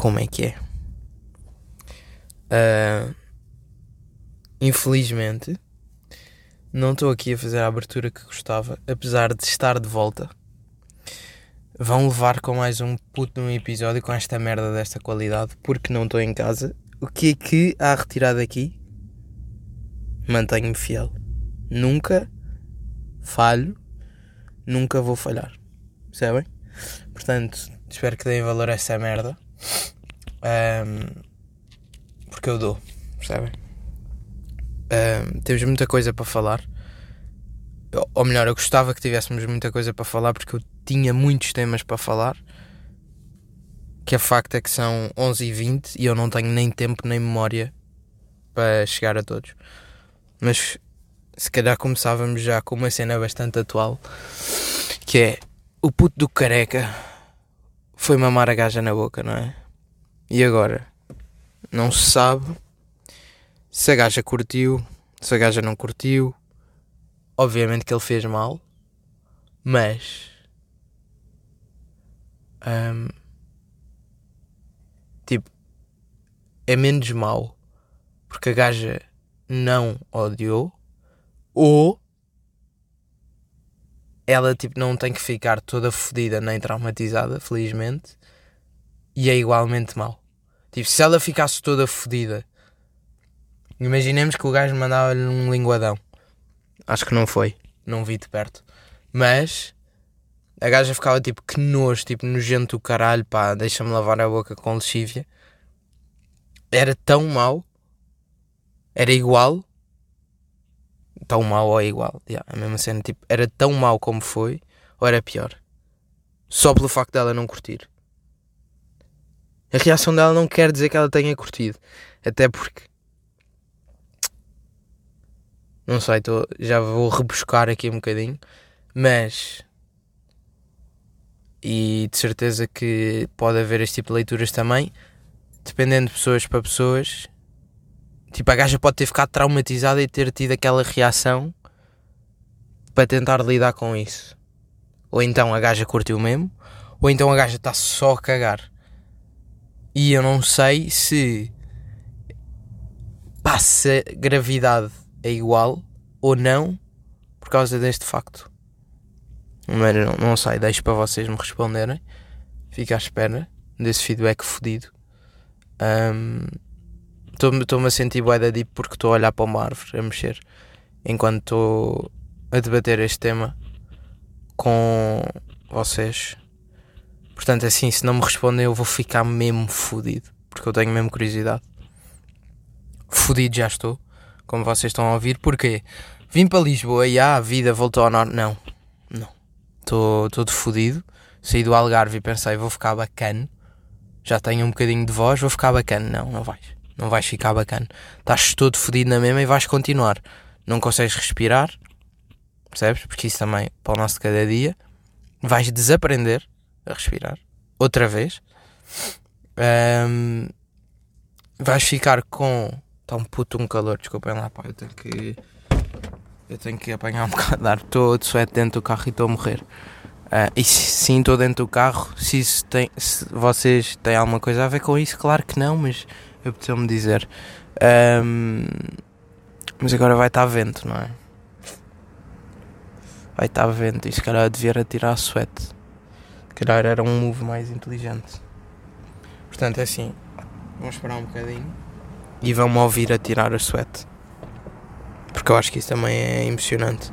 como é que é? Uh, infelizmente, não estou aqui a fazer a abertura que gostava, apesar de estar de volta. Vão levar com mais um puto num episódio com esta merda desta qualidade, porque não estou em casa. O que é que há retirado aqui? Mantenho-me fiel. Nunca falho, nunca vou falhar. Percebem? Portanto, espero que deem valor a essa merda. Um, porque eu dou, percebem? Um, temos muita coisa para falar. Ou melhor, eu gostava que tivéssemos muita coisa para falar porque eu tinha muitos temas para falar. Que a facto é que são 11h20 e eu não tenho nem tempo nem memória para chegar a todos. Mas se calhar começávamos já com uma cena bastante atual que é o puto do careca foi mamar a gaja na boca, não é? E agora? Não se sabe se a gaja curtiu, se a gaja não curtiu. Obviamente que ele fez mal, mas. Um, tipo, é menos mal porque a gaja não odiou ou ela tipo não tem que ficar toda fodida nem traumatizada, felizmente, e é igualmente mal. Tipo, se ela ficasse toda fodida, imaginemos que o gajo mandava-lhe um linguadão. Acho que não foi, não vi de perto. Mas a gaja ficava tipo que nojo, tipo nojento o caralho, pá, deixa-me lavar a boca com lexívia. Era tão mau, era igual tão mau ou é igual. Yeah, a mesma cena, tipo, era tão mau como foi, ou era pior. Só pelo facto dela não curtir. A reação dela não quer dizer que ela tenha curtido. Até porque. Não sei, tô, já vou rebuscar aqui um bocadinho. Mas. E de certeza que pode haver este tipo de leituras também. Dependendo de pessoas para pessoas, Tipo, a gaja pode ter ficado traumatizada e ter tido aquela reação para tentar lidar com isso. Ou então a gaja curtiu mesmo, ou então a gaja está só a cagar. E eu não sei se passa gravidade é igual ou não por causa deste facto. Mas não, não sei, deixo para vocês me responderem. Fico à espera desse feedback fodido. Um, Estou-me a sentir bué da deep porque estou a olhar para uma árvore, a mexer, enquanto estou a debater este tema com vocês. Portanto, assim, se não me respondem, eu vou ficar mesmo fodido, porque eu tenho mesmo curiosidade. Fodido já estou, como vocês estão a ouvir. Porquê? Vim para Lisboa e ah, a vida voltou ao norte. Não, não. Estou todo fodido. Saí do Algarve e pensei, vou ficar bacana. Já tenho um bocadinho de voz, vou ficar bacana. Não, não vais não vais ficar bacana. Estás todo fodido na mesma e vais continuar. Não consegues respirar, percebes? Porque isso também, para o nosso de cada dia, vais desaprender a respirar outra vez. Um, vais ficar com. Está um puto um calor, desculpem lá, pá, eu tenho que. Eu tenho que apanhar um bocado de ar. Estou suéte dentro do carro e estou a morrer. Uh, e sim, estou dentro do carro. Se, isso tem, se vocês têm alguma coisa a ver com isso, claro que não, mas apeteceu-me dizer. Um, mas agora vai estar vento, não é? Vai estar vento e se calhar eu devia tirar a suete. Se calhar era um move mais inteligente. Portanto, é assim. Vamos esperar um bocadinho e vão-me ouvir a tirar a suete. Porque eu acho que isso também é emocionante.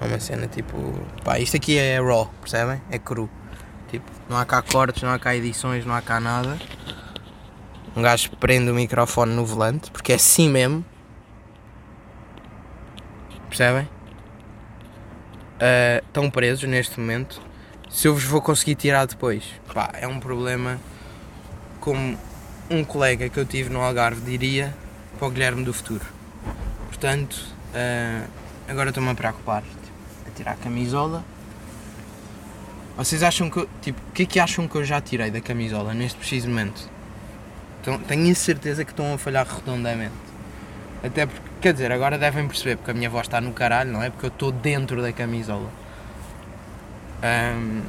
É uma cena tipo. Pá, isto aqui é raw, percebem? É cru. Tipo, não há cá cortes, não há cá edições, não há cá nada um gajo prende o microfone no volante, porque é assim mesmo. Percebem? Uh, estão presos neste momento. Se eu vos vou conseguir tirar depois, pá, é um problema. Como um colega que eu tive no Algarve diria para o Guilherme do futuro. Portanto, uh, agora estou-me a preocupar. Tipo, a tirar a camisola. Vocês acham que. Tipo, o que é que acham que eu já tirei da camisola neste preciso momento? Então, tenho a certeza que estão a falhar redondamente. Até porque, quer dizer, agora devem perceber porque a minha voz está no caralho, não é? Porque eu estou dentro da camisola. Um,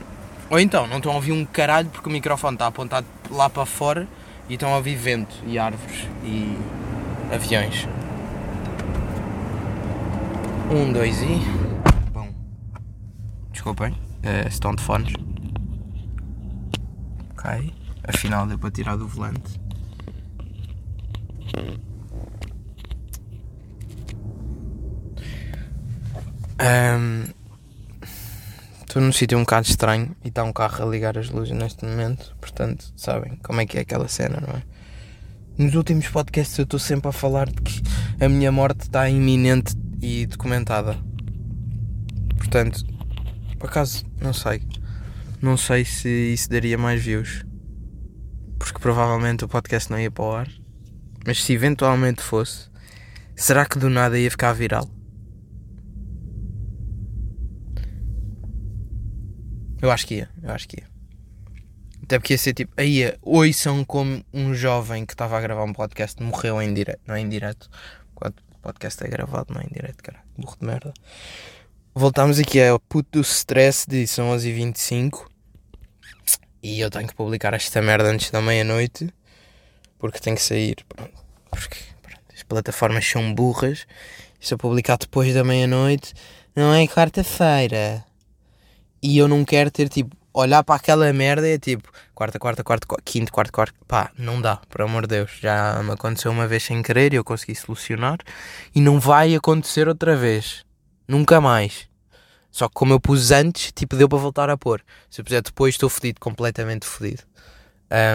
ou então, não estão a ouvir um caralho porque o microfone está apontado lá para fora E estão a ouvir vento e árvores e aviões. Um, dois e. Bom. Desculpem, uh, estão de fones. Ok. Afinal deu para tirar do volante. Estou um, num sítio um bocado estranho e está um carro a ligar as luzes neste momento, portanto, sabem como é que é aquela cena, não é? Nos últimos podcasts eu estou sempre a falar de que a minha morte está iminente e documentada. Portanto, por acaso, não sei. Não sei se isso daria mais views. Porque provavelmente o podcast não ia para o ar. Mas se eventualmente fosse, será que do nada ia ficar viral? Eu acho que ia, eu acho que ia. Até porque ia ser tipo, aí são como um jovem que estava a gravar um podcast morreu em direto, não é em direto. O podcast é gravado, não é em direto, cara. Burro de merda. Voltamos aqui ao puto do stress de são 11h25 e eu tenho que publicar esta merda antes da meia-noite porque tem que sair. Porque pronto, as plataformas são burras. Se eu publicar depois da meia-noite, não é quarta-feira. E eu não quero ter tipo, olhar para aquela merda e é tipo, quarta, quarta, quarta, quarto, quarto. Pá, não dá, por amor de Deus. Já me aconteceu uma vez sem querer e eu consegui solucionar. E não vai acontecer outra vez. Nunca mais. Só que como eu pus antes, tipo, deu para voltar a pôr. Se eu puser depois, estou fodido, completamente fodido.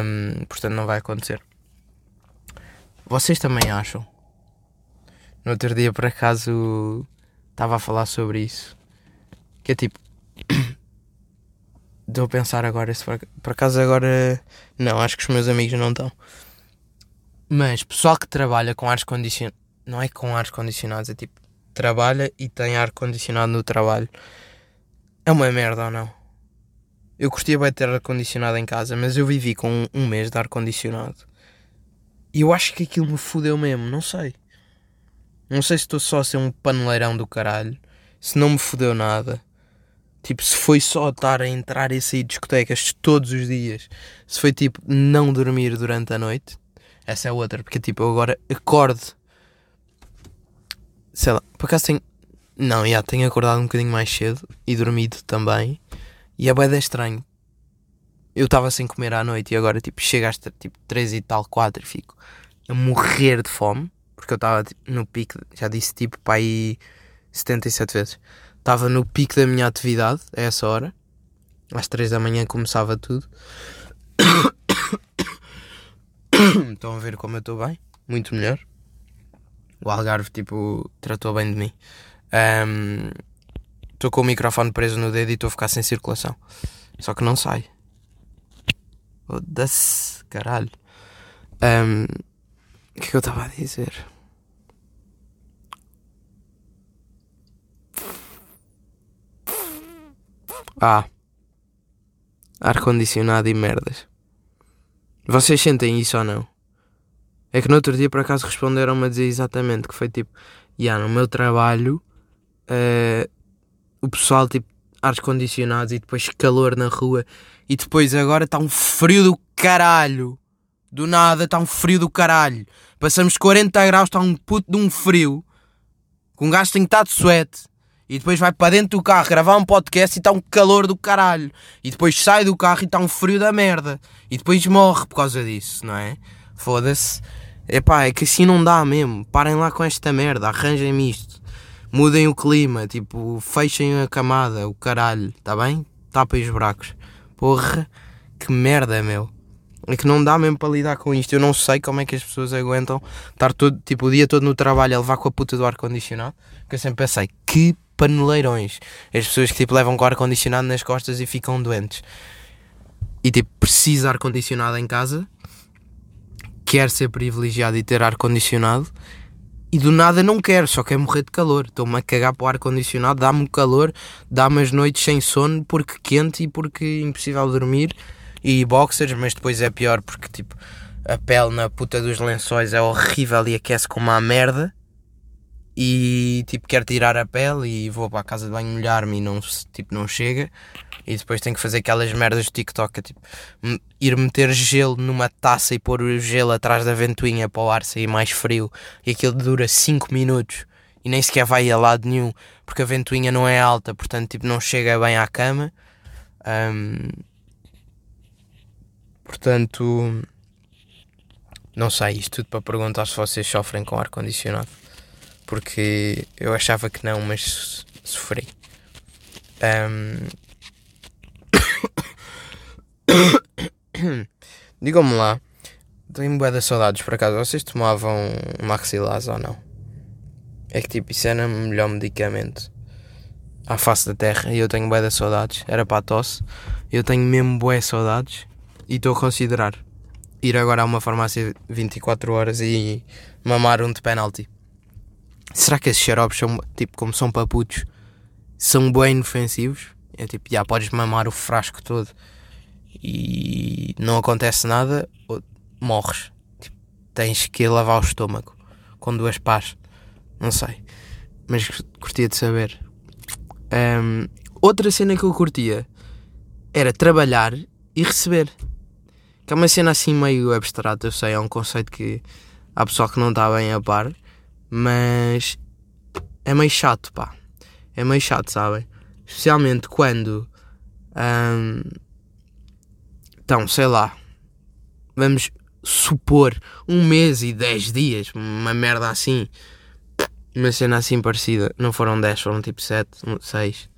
Um, portanto, não vai acontecer. Vocês também acham? No outro dia, por acaso, estava a falar sobre isso. Que é tipo. Estou a pensar agora. Se por, acaso, agora. Não, acho que os meus amigos não estão. Mas pessoal que trabalha com ares condicionados. Não é com ares condicionados, é tipo. Trabalha e tem ar condicionado no trabalho. É uma merda ou não? Eu curtia bem ter ar condicionado em casa, mas eu vivi com um mês de ar condicionado. E eu acho que aquilo me fudeu mesmo, não sei. Não sei se estou só a ser um paneleirão do caralho. Se não me fudeu nada. Tipo, se foi só estar a entrar e sair de discotecas todos os dias. Se foi tipo não dormir durante a noite. Essa é outra, porque tipo, eu agora acordo. Sei lá, por acaso tenho. Não, já tenho acordado um bocadinho mais cedo e dormido também. E é bem estranho, eu estava sem comer à noite e agora tipo chega às tipo 3 e tal, 4 e fico a morrer de fome, porque eu estava tipo, no pico, já disse tipo para aí 77 vezes. Estava no pico da minha atividade a essa hora. Às 3 da manhã começava tudo. Estão a ver como eu estou bem? Muito melhor. O Algarve, tipo, tratou bem de mim. Estou um, com o microfone preso no dedo e estou a ficar sem circulação. Só que não sai. Foda-se, caralho. Um, o que é que eu estava a dizer? Ah, ar-condicionado e merdas. Vocês sentem isso ou não? É que no outro dia por acaso responderam-me a dizer exatamente que foi tipo, yeah, no meu trabalho uh, o pessoal tipo ar condicionados e depois calor na rua e depois agora está um frio do caralho. Do nada está um frio do caralho. Passamos 40 graus, está um puto de um frio. Com um gajo tem que estar de suete. E depois vai para dentro do carro gravar um podcast e está um calor do caralho. E depois sai do carro e está um frio da merda. E depois morre por causa disso, não é? Foda-se. Epá, é que assim não dá mesmo. Parem lá com esta merda, arranjem-me isto. Mudem o clima, tipo, fechem a camada, o caralho, tá bem? Tapem os buracos. Porra, que merda, meu. É que não dá mesmo para lidar com isto. Eu não sei como é que as pessoas aguentam estar todo, tipo, o dia todo no trabalho a levar com a puta do ar-condicionado. Que eu sempre pensei, que paneleirões. As pessoas que tipo levam com ar-condicionado nas costas e ficam doentes. E tipo, precisa ar-condicionado em casa. Quer ser privilegiado e ter ar-condicionado e do nada não quero, só quero morrer de calor. Estou-me a cagar para o ar-condicionado, dá-me calor, dá-me as noites sem sono porque quente e porque impossível dormir. E boxers, mas depois é pior porque tipo a pele na puta dos lençóis é horrível e aquece como uma merda. E tipo quero tirar a pele e vou para a casa de banho molhar-me e não, tipo, não chega. E depois tenho que fazer aquelas merdas do TikTok tipo, ir meter gelo numa taça e pôr o gelo atrás da ventoinha para o ar sair mais frio. E aquilo dura 5 minutos e nem sequer vai a lado nenhum porque a ventoinha não é alta, portanto tipo, não chega bem à cama. Um, portanto não sei, isto tudo para perguntar se vocês sofrem com ar-condicionado porque eu achava que não, mas sofri. Um... Digam-me lá, tenho bué de saudades por acaso. Vocês tomavam maxilase ou não? É que tipo, isso era o melhor medicamento à face da terra e eu tenho bué de saudades. Era para a tosse. Eu tenho mesmo bué saudades e estou a considerar ir agora a uma farmácia 24 horas e mamar um de penalty. Será que esses xaropes são, tipo, como são paputos, são bem inofensivos? É tipo, já podes mamar o frasco todo e não acontece nada, ou morres. Tipo, tens que lavar o estômago com duas pás. Não sei. Mas curtia de saber. Um, outra cena que eu curtia era trabalhar e receber. Que é uma cena assim meio abstrata, eu sei, é um conceito que há pessoal que não está bem a par. Mas é meio chato, pá. É meio chato, sabem? Especialmente quando. Hum, então, sei lá. Vamos supor um mês e dez dias, uma merda assim. Uma cena assim parecida. Não foram dez, foram tipo sete, seis.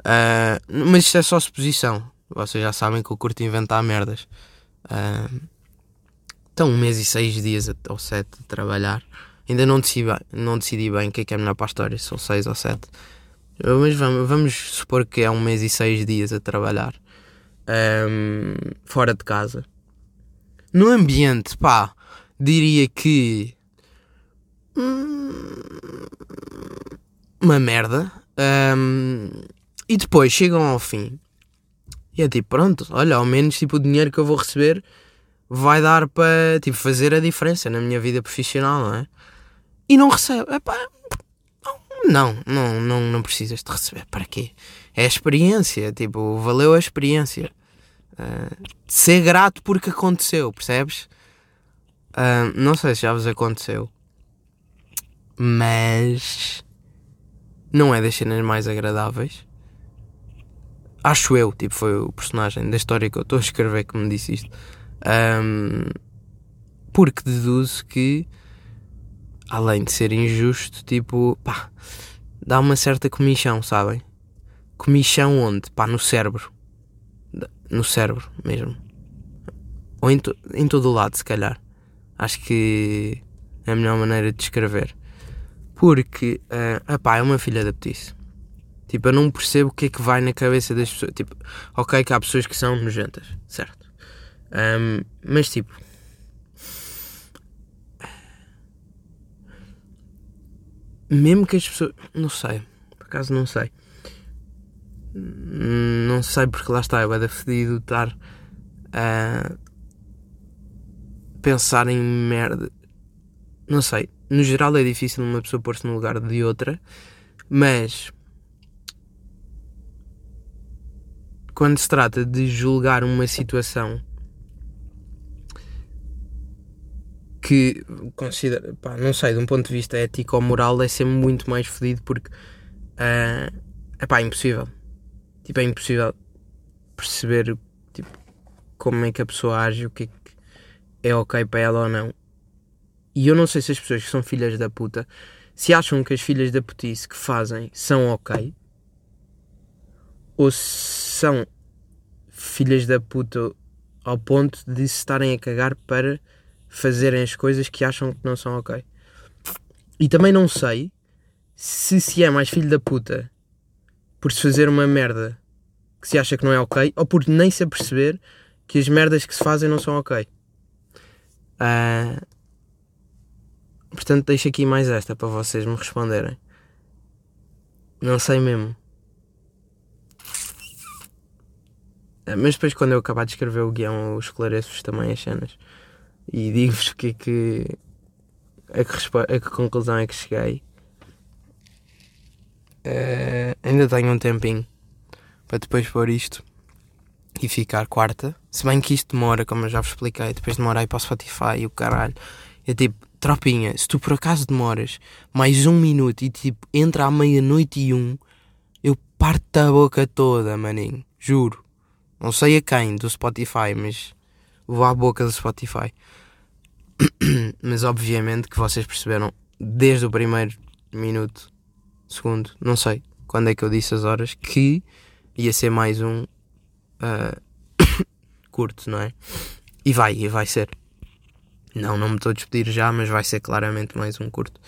Uh, mas isto é só suposição. Vocês já sabem que eu curto inventar merdas. Uh, então, um mês e seis dias ou sete de trabalhar. Ainda não decidi, não decidi bem o que é que é melhor para a história, se são 6 ou 7. Mas vamos, vamos supor que é um mês e 6 dias a trabalhar um, fora de casa. No ambiente, pá, diria que. Hum, uma merda. Um, e depois chegam ao fim. E é tipo, pronto, olha, ao menos tipo, o dinheiro que eu vou receber vai dar para tipo, fazer a diferença na minha vida profissional, não é? E não recebe. Epá, não, não, não, não precisas de receber. Para quê? É a experiência, tipo, valeu a experiência. Uh, ser grato porque aconteceu, percebes? Uh, não sei se já vos aconteceu, mas não é das cenas mais agradáveis. Acho eu, tipo, foi o personagem da história que eu estou a escrever que me disse isto. Um, porque deduzo que além de ser injusto, tipo, pá, dá uma certa comichão, sabem? Comichão onde? Pá, no cérebro. No cérebro mesmo. Ou em, to em todo o lado, se calhar. Acho que é a melhor maneira de descrever. Porque, uh, pá, é uma filha da petice. Tipo, eu não percebo o que é que vai na cabeça das pessoas. Tipo, ok que há pessoas que são nojentas, certo? Um, mas tipo, mesmo que as pessoas. Não sei, por acaso não sei. Não sei porque lá está, eu é decidido estar a pensar em merda. Não sei, no geral é difícil uma pessoa pôr-se no lugar de outra, mas quando se trata de julgar uma situação que considera, pá, não sei, de um ponto de vista ético ou moral, é sempre muito mais fodido porque uh, epá, é impossível. Tipo, é impossível perceber tipo, como é que a pessoa age, o que é que é ok para ela ou não. E eu não sei se as pessoas que são filhas da puta se acham que as filhas da putice que fazem são ok ou são filhas da puta ao ponto de se estarem a cagar para fazerem as coisas que acham que não são ok. E também não sei se se é mais filho da puta por se fazer uma merda que se acha que não é ok ou por nem se aperceber que as merdas que se fazem não são ok. Uh, portanto, deixo aqui mais esta para vocês me responderem. Não sei mesmo. Uh, mas depois, quando eu acabar de escrever o guião, eu esclareço-vos também as cenas e digo-vos que é que. A que, a que conclusão é que cheguei. Uh, ainda tenho um tempinho para depois pôr isto e ficar quarta. Se bem que isto demora, como eu já vos expliquei, depois demora aí para o Spotify e o caralho. É tipo, tropinha, se tu por acaso demoras mais um minuto e tipo, entra à meia-noite e um, eu parto a boca toda, maninho. Juro. Não sei a quem do Spotify, mas vou à boca do Spotify. mas obviamente que vocês perceberam desde o primeiro minuto, segundo, não sei quando é que eu disse as horas, que ia ser mais um uh, curto, não é? E vai, e vai ser. Não, não me estou a despedir já, mas vai ser claramente mais um curto.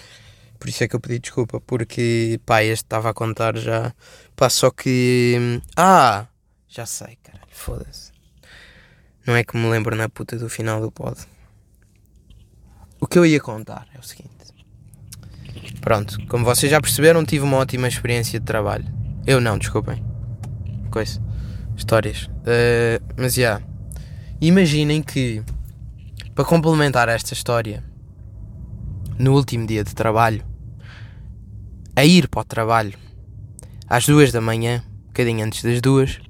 Por isso é que eu pedi desculpa, porque pá, este estava a contar já. Pá, só que. Ah! Já sei, caralho, foda-se. Não é que me lembro na puta do final do pod. O que eu ia contar é o seguinte. Pronto, como vocês já perceberam, tive uma ótima experiência de trabalho. Eu não, desculpem. Coisa. Histórias. Uh, mas já. Yeah. Imaginem que, para complementar esta história, no último dia de trabalho, a ir para o trabalho às duas da manhã, um bocadinho antes das duas,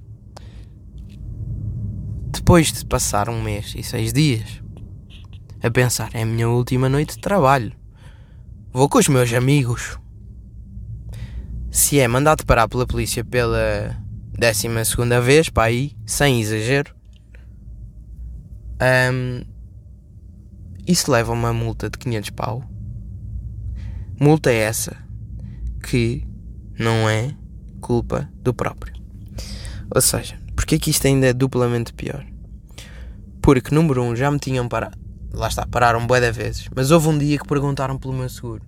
depois de passar um mês e seis dias a pensar, é a minha última noite de trabalho, vou com os meus amigos. Se é mandado parar pela polícia pela décima segunda vez, para aí, sem exagero, um, isso leva uma multa de 500 pau. Multa é essa que não é culpa do próprio. Ou seja, porque é que isto ainda é duplamente pior? Porque, número um, já me tinham parado. Lá está, pararam bué de vezes. Mas houve um dia que perguntaram pelo meu seguro.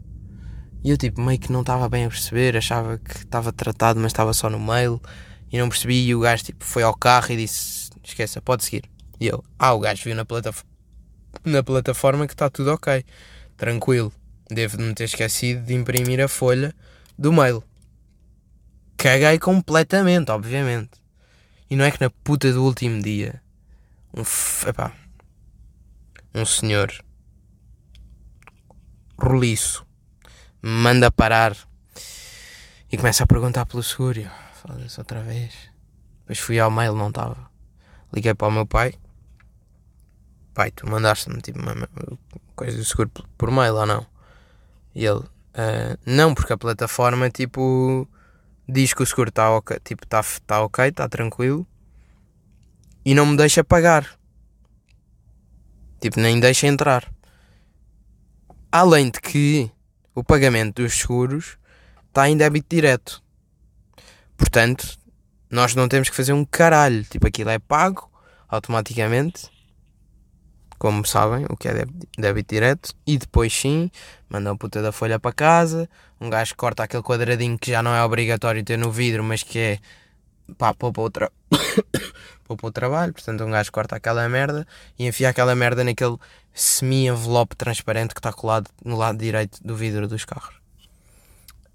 E eu, tipo, meio que não estava bem a perceber. Achava que estava tratado, mas estava só no mail e não percebi. E o gajo tipo, foi ao carro e disse: Esqueça, pode seguir. E eu, ah, o gajo viu na, plataf na plataforma que está tudo ok, tranquilo. Devo-me ter esquecido de imprimir a folha do mail. Caguei completamente, obviamente. E não é que na puta do último dia, um, epá, um senhor roliço manda parar e começa a perguntar pelo seguro. Foda-se outra vez. Depois fui ao mail, não estava. Liguei para o meu pai. Pai, tu mandaste-me tipo uma coisa do seguro por mail ou não? E ele, uh, não, porque a plataforma tipo diz que o seguro está ok, tipo, tá, tá ok, está tranquilo e não me deixa pagar. Tipo, nem deixa entrar. Além de que o pagamento dos seguros está em débito direto. Portanto, nós não temos que fazer um caralho. Tipo, aquilo é pago automaticamente. Como sabem, o que é débito direto. E depois sim, manda a puta da folha para casa. Um gajo corta aquele quadradinho que já não é obrigatório ter no vidro, mas que é pá, poupa o, poupa o trabalho. Portanto, um gajo corta aquela merda e enfia aquela merda naquele semi-envelope transparente que está colado no lado direito do vidro dos carros.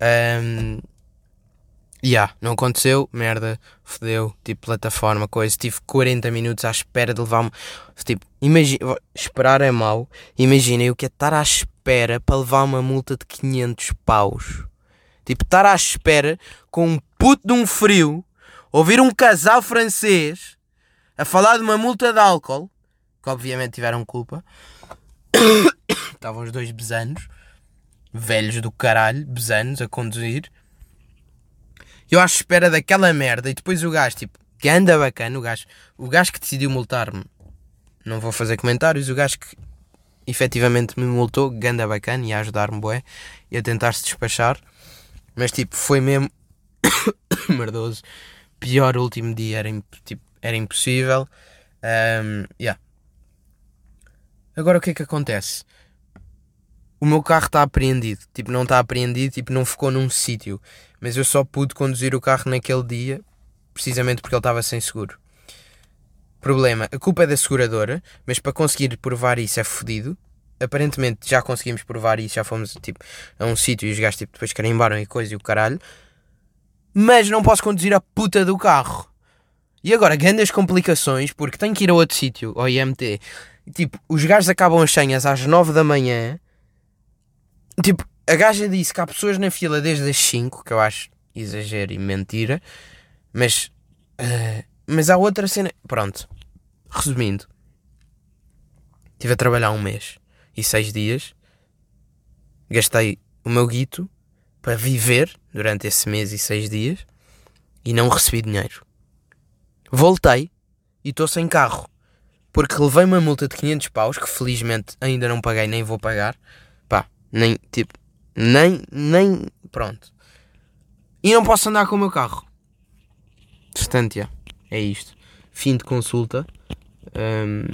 Um, Yeah, não aconteceu, merda, fodeu, tipo plataforma, coisa. Tive 40 minutos à espera de levar-me. Tipo, imagina, esperar é mau. Imaginem o que é estar à espera para levar uma multa de 500 paus. Tipo, estar à espera com um puto de um frio, ouvir um casal francês a falar de uma multa de álcool, que obviamente tiveram culpa. Estavam os dois besanos, velhos do caralho, besanos, a conduzir. Eu à espera daquela merda e depois o gajo, tipo, que anda bacana, o gajo, o gajo que decidiu multar-me, não vou fazer comentários, o gajo que efetivamente me multou, ganda bacana, e ajudar-me, bué, e a tentar se despachar, mas tipo, foi mesmo merdoso, pior último dia, era, tipo, era impossível, um, yeah. Agora o que é que acontece? O meu carro está apreendido, tipo, não está apreendido, tipo, não ficou num sítio mas eu só pude conduzir o carro naquele dia, precisamente porque ele estava sem seguro. Problema, a culpa é da seguradora, mas para conseguir provar isso é fodido. Aparentemente já conseguimos provar isso, já fomos tipo, a um sítio e os gajos tipo, depois carimbaram e coisa e o caralho. Mas não posso conduzir a puta do carro. E agora, grandes complicações, porque tenho que ir a outro sítio, ao IMT. Tipo, os gajos acabam as senhas às 9 da manhã. Tipo, a gaja disse que há pessoas na fila desde as 5, que eu acho exagero e mentira. Mas. Uh, mas há outra cena. Pronto. Resumindo. Estive a trabalhar um mês e seis dias. Gastei o meu guito para viver durante esse mês e seis dias e não recebi dinheiro. Voltei e estou sem carro porque levei uma multa de 500 paus que felizmente ainda não paguei nem vou pagar. Pá, nem tipo, nem, nem, pronto. E não posso andar com o meu carro. Portanto, é isto. Fim de consulta. Um,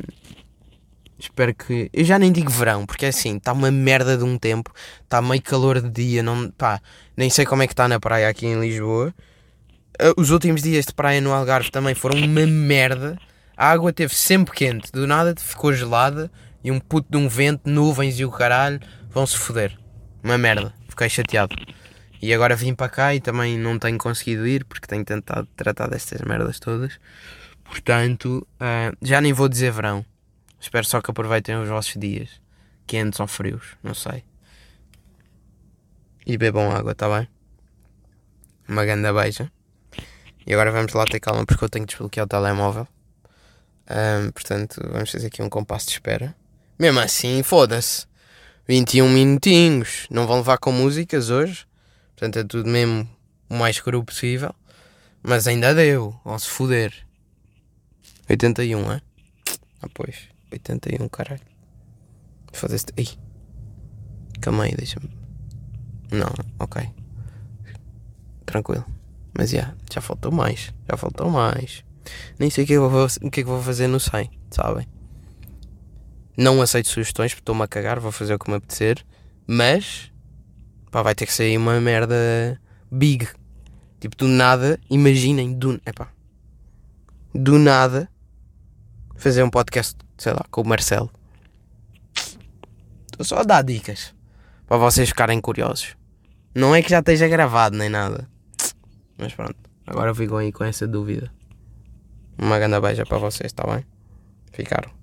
espero que. Eu já nem digo verão, porque é assim, está uma merda de um tempo, está meio calor de dia, não, pá, nem sei como é que está na praia aqui em Lisboa. Uh, os últimos dias de praia no Algarve também foram uma merda. A água teve sempre quente, do nada ficou gelada e um puto de um vento, nuvens e o caralho vão se foder. Uma merda, fiquei chateado. E agora vim para cá e também não tenho conseguido ir porque tenho tentado tratar destas merdas todas. Portanto, uh, já nem vou dizer verão. Espero só que aproveitem os vossos dias, quentes ou frios, não sei. E bebam água, tá bem? Uma grande beija. E agora vamos lá ter calma porque eu tenho que desbloquear o telemóvel. Um, portanto, vamos fazer aqui um compasso de espera. Mesmo assim, foda-se. 21 minutinhos. Não vão levar com músicas hoje. Portanto, é tudo mesmo o mais cru possível. Mas ainda deu. Vão se foder. 81, é? Ah, pois. 81, caralho. Foda-se. Ai. Calma aí, deixa-me. Não, ok. Tranquilo. Mas yeah, já faltou mais. Já faltou mais. Nem sei o que, é vou, o que é que vou fazer no 100, sabem? Não aceito sugestões porque estou-me a cagar, vou fazer o que me apetecer. Mas, pá, vai ter que sair uma merda big. Tipo, do nada, imaginem, do, epá, do nada, fazer um podcast, sei lá, com o Marcelo. Estou só a dar dicas para vocês ficarem curiosos. Não é que já esteja gravado nem nada. Mas pronto, agora ficam aí com essa dúvida. Uma grande beija para vocês, está bem? Ficaram.